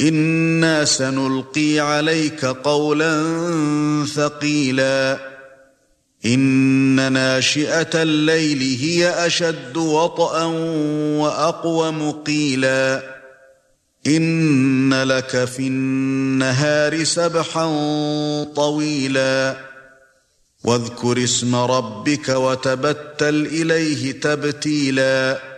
إِنَّا سَنُلْقِي عَلَيْكَ قَوْلًا ثَقِيلًا. إِنَّ نَاشِئَةَ اللَّيْلِ هِيَ أَشَدُّ وَطْئًا وَأَقْوَمُ قِيلًا إِنَّ لَكَ فِي النَّهَارِ سَبْحًا طَوِيلًا. وَاذْكُرِ اسْمَ رَبِّكَ وَتَبَتَّلْ إِلَيْهِ تَبْتِيلًا.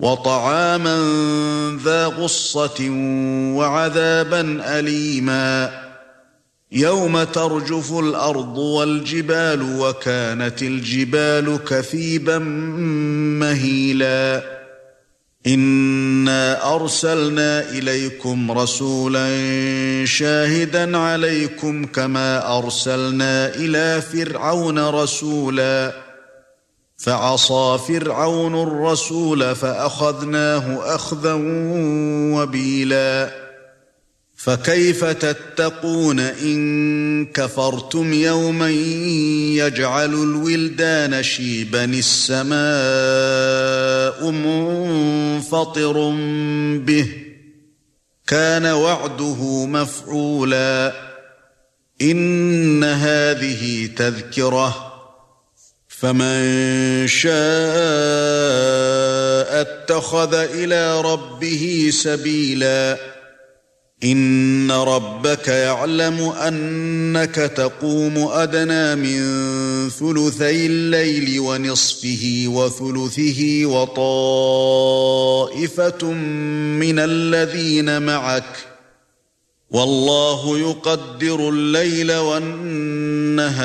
وطعاما ذا غصة وعذابا أليما. يوم ترجف الأرض والجبال وكانت الجبال كثيبا مهيلا. إنا أرسلنا إليكم رسولا شاهدا عليكم كما أرسلنا إلى فرعون رسولا. فعصى فرعون الرسول فأخذناه أخذا وبيلا. فكيف تتقون إن كفرتم يوما يجعل الولدان شيبا السماء منفطر به. كان وعده مفعولا. إن هذه تذكرة. فمن شاء اتخذ إلى ربه سبيلا ان ربك يعلم انك تقوم ادنى من ثلثي الليل ونصفه وثلثه وطائفه من الذين معك والله يقدر الليل والنهار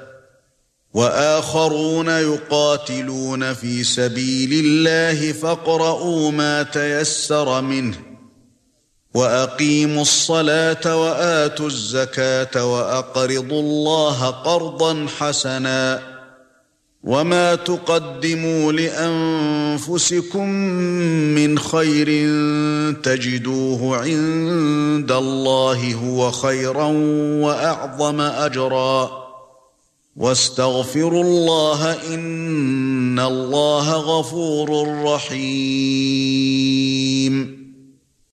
وآخرون يقاتلون في سبيل الله فاقرؤوا ما تيسر منه وأقيموا الصلاة وآتوا الزكاة وأقرضوا الله قرضا حسنا وما تقدموا لأنفسكم من خير تجدوه عند الله هو خيرا وأعظم أجرا واستغفروا الله إن الله غفور رحيم.